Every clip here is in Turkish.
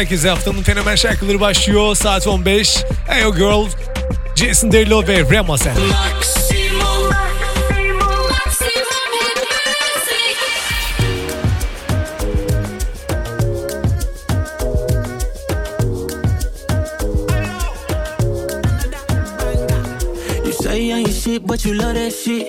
herkese. Haftanın fenomen şarkıları başlıyor. Saat 15. Hey Girl, Jason Derulo ve Rema Sen. but you love that shit.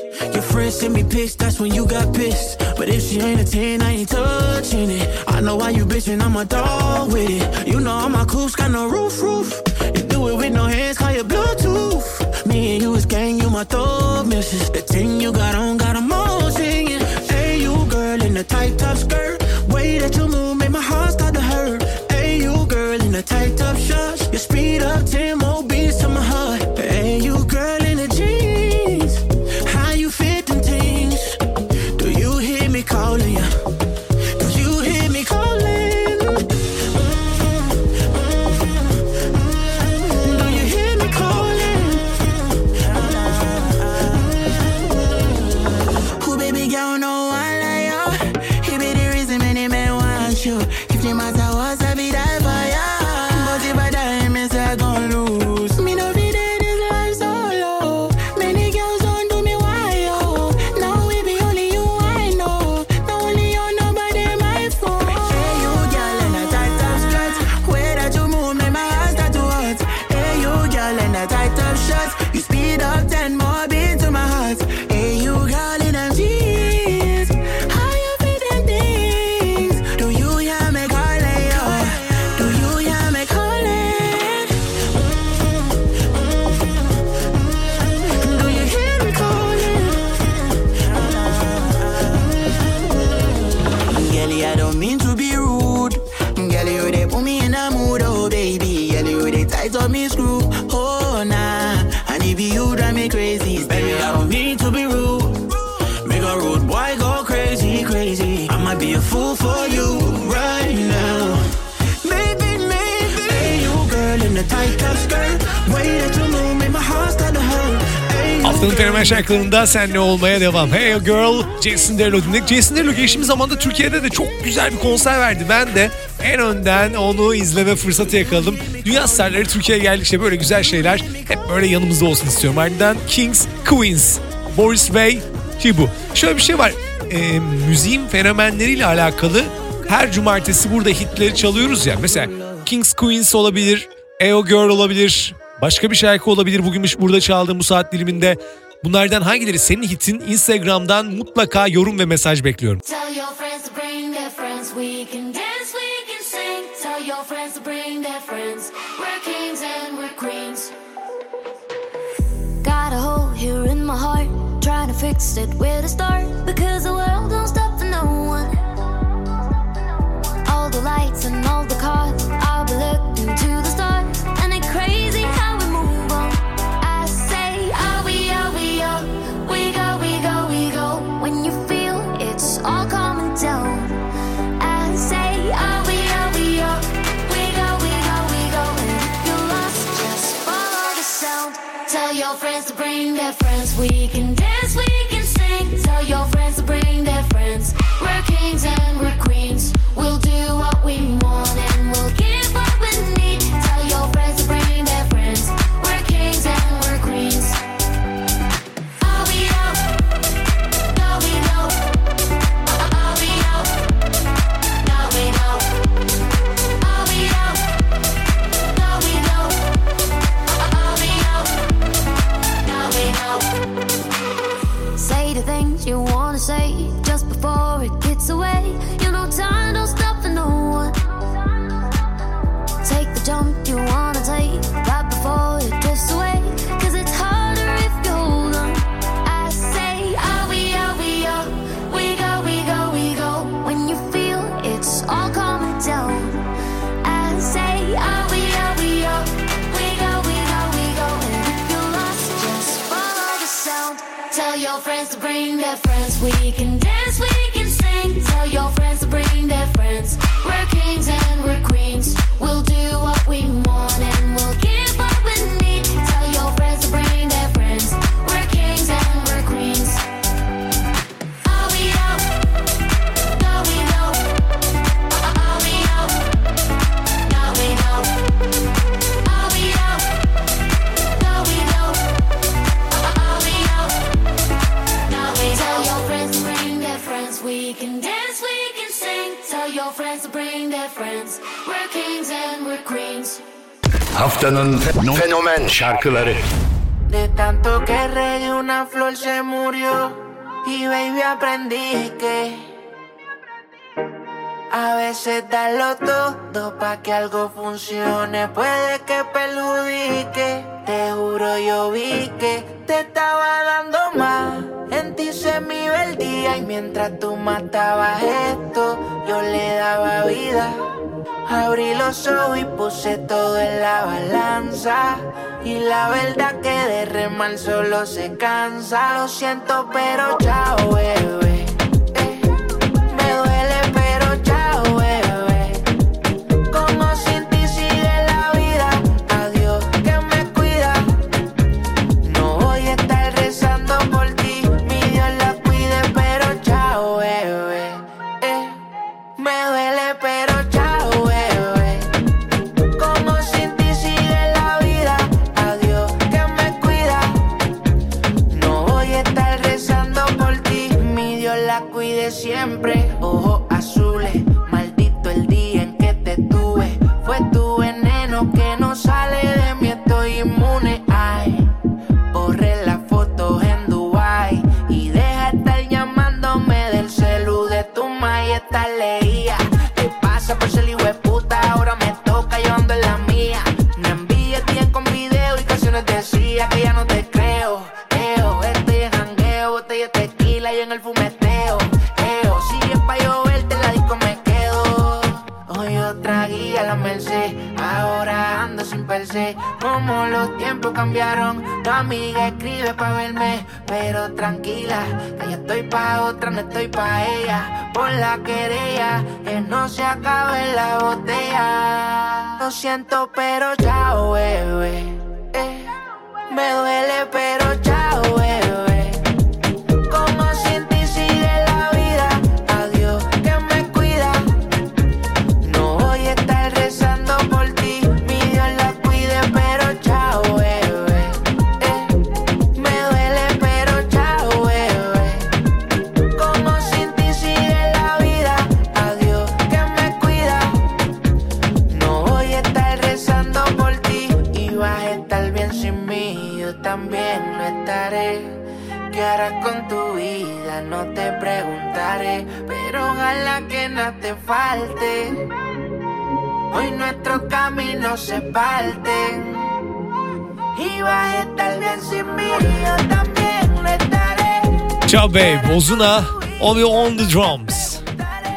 Your friends send me pics, that's when you got pissed. But if she ain't a 10, I ain't touching it. I know why you bitchin', I'm a dog with it. You know I'm a coos, got no roof, roof. You do it with no hands, call your Bluetooth. Me and you is gang, you my thug missus. The thing you got on, got them all singing. Hey, you girl in a tight top skirt. Way that you move, make my heart start to hurt. Hey, you girl in a tight top shorts. You speed up 10 more girl in the tight top skirt. Way that you move, make my heart start to hurt. Hey, you Haftanın fenomen şarkılarında senle olmaya devam. Hey Girl, Jason Derulo dinledik. Jason Derulo geçtiğimiz zamanda Türkiye'de de çok güzel bir konser verdi. Ben de en önden onu izleme fırsatı yakaladım. Dünya starları Türkiye'ye geldikçe böyle güzel şeyler hep böyle yanımızda olsun istiyorum. Ardından Kings, Queens, Boris Bey, Hibu. Şöyle bir şey var. Ee, müziğin fenomenleriyle alakalı her cumartesi burada hitleri çalıyoruz ya. Mesela Kings, Queens olabilir, EO Girl olabilir, Başka bir şarkı olabilir bugünmüş burada çaldığım bu saat diliminde. Bunlardan hangileri senin hitin? Instagram'dan mutlaka yorum ve mesaj bekliyorum. Got a hole here in my heart. Trying to fix it where to start. Because the world don't stop You know time don't stop for no one. Take the jump you wanna take right before it drifts away. Cause it's harder if you hold on. I say, are we, are we, are we go, we go, we go. When you feel it's all coming down. I say, are we, are we, are we go, we go, we go. And if you're lost, just follow the sound. Tell your friends to bring their friends. We can dance, we. Tell your friends to bring their friends. We're kings and we're queens. We'll do what we want We can dance, we can sing. Tell your friends to bring their friends. We're kings and we're queens. Haftanın fenomen şarkıları. De tanto que regué una flor se murió y baby aprendí que a veces darlo todo pa' que algo funcione puede que perjudique. Te juro yo vi que te estaba dando y mientras tú matabas esto, yo le daba vida. Abrí los ojos y puse todo en la balanza. Y la verdad que de remar solo se cansa. Lo siento, pero chao, bebé. lo Hoy otra guía la merced, ahora ando sin per se. Como los tiempos cambiaron, tu amiga escribe pa' verme, pero tranquila, que ya estoy pa' otra, no estoy pa' ella. Por la querella, que no se acabe la botella. Lo siento, pero chao, bebé. Eh, me duele, pero chao, pero ojalá que nada te falte. Hoy nuestros caminos se parten. Y a estar bien sin mí, yo también estaré. Ciao babe, Ozuna, Ovi on the drums.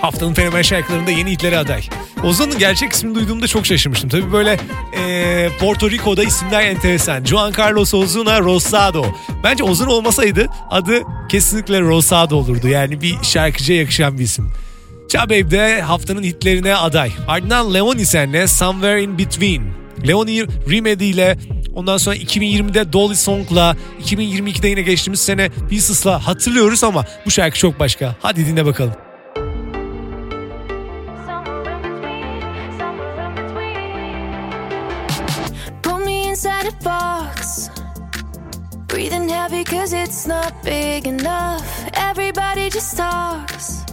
Haftanın fenomen şarkılarında yeni hitleri aday. Ozun'un gerçek ismini duyduğumda çok şaşırmıştım. Tabii böyle eee Porto Rico'da isimler enteresan. Juan Carlos Ozuna Rosado. Bence Ozuna olmasaydı adı kesinlikle Rosado olurdu. Yani bir şarkıcıya yakışan bir isim. Babe de haftanın hitlerine aday. Ardından Leoni senle Somewhere in Between. Leoni Remedy ile ondan sonra 2020'de Dolly Song'la 2022'de yine geçtiğimiz sene Pieces'la hatırlıyoruz ama bu şarkı çok başka. Hadi dinle bakalım. Breathing heavy cause it's not big enough. Everybody just talks.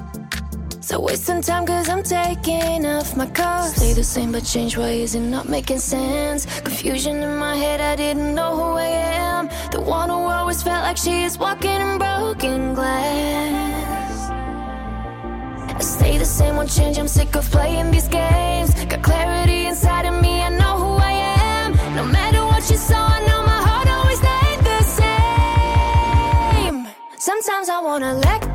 So wasting time cause I'm taking off my cuffs. Stay the same but change why is it not making sense. Confusion in my head, I didn't know who I am. The one who always felt like she is walking in broken glass. I stay the same, won't change. I'm sick of playing these games. Got clarity inside of me, I know who I am. No matter what you saw, wanna let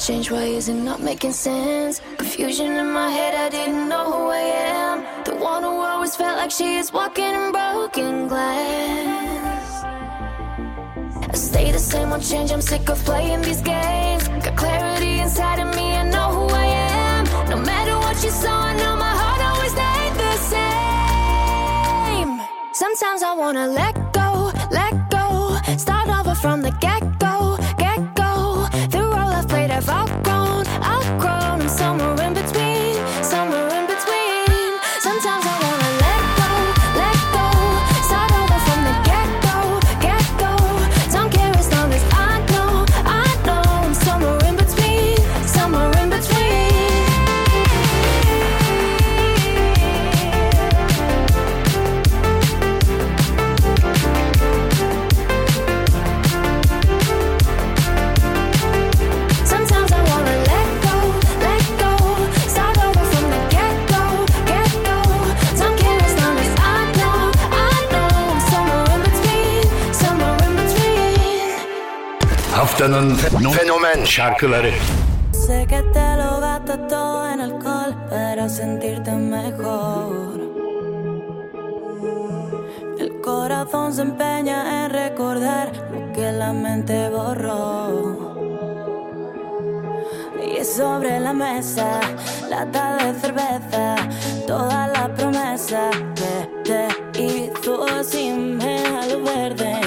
Change ways and not making sense. Confusion in my head, I didn't know who I am. The one who always felt like she is walking in broken glass. I stay the same, won't change. I'm sick of playing these games. Got clarity inside of me, I know who I am. No matter what you saw, I know my heart always stayed the same. Sometimes I wanna let Haftanın fenomen şarkıları. Sé que te lo gasto todo en alcohol para sentirte mejor. El corazón se empeña en recordar lo que la mente borró. Y sobre la mesa, lata de cerveza, toda la promesa que te hizo sin ver verde.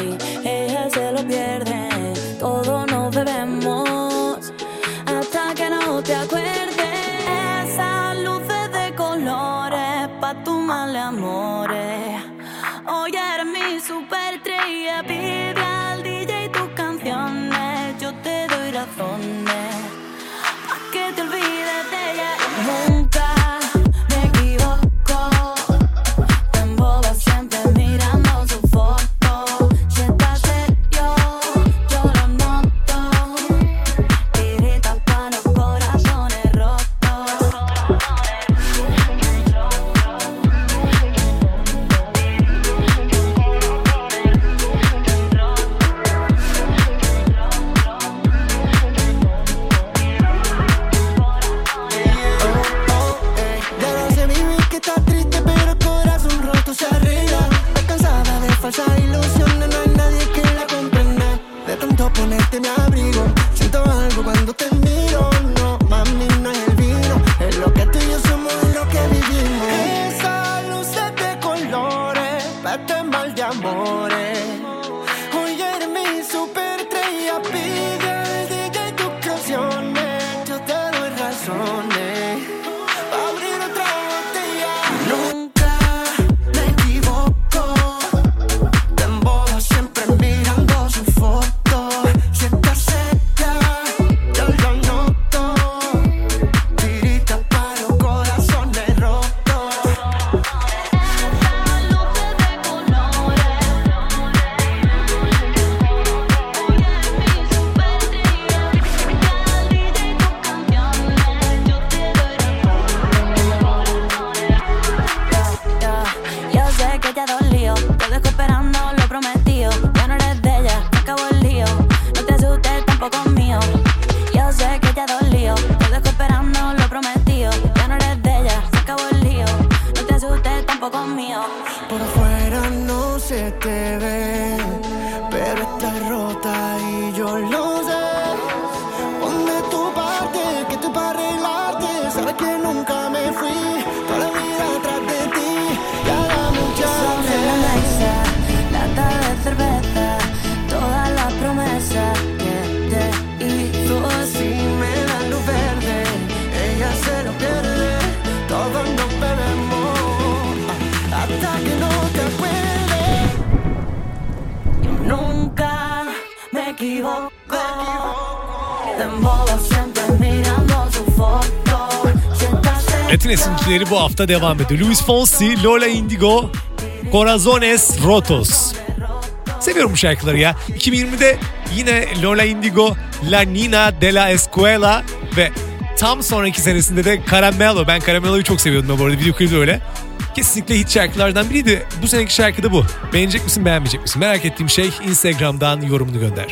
Latin esintileri bu hafta devam ediyor. Luis Fonsi, Lola Indigo, Corazones Rotos. Seviyorum bu şarkıları ya. 2020'de yine Lola Indigo, La Nina de la Escuela ve tam sonraki senesinde de Caramelo. Ben Caramelo'yu çok seviyordum bu arada. Video klibi öyle. Kesinlikle hit şarkılardan biriydi. Bu seneki şarkı da bu. Beğenecek misin beğenmeyecek misin? Merak ettiğim şey Instagram'dan yorumunu gönder.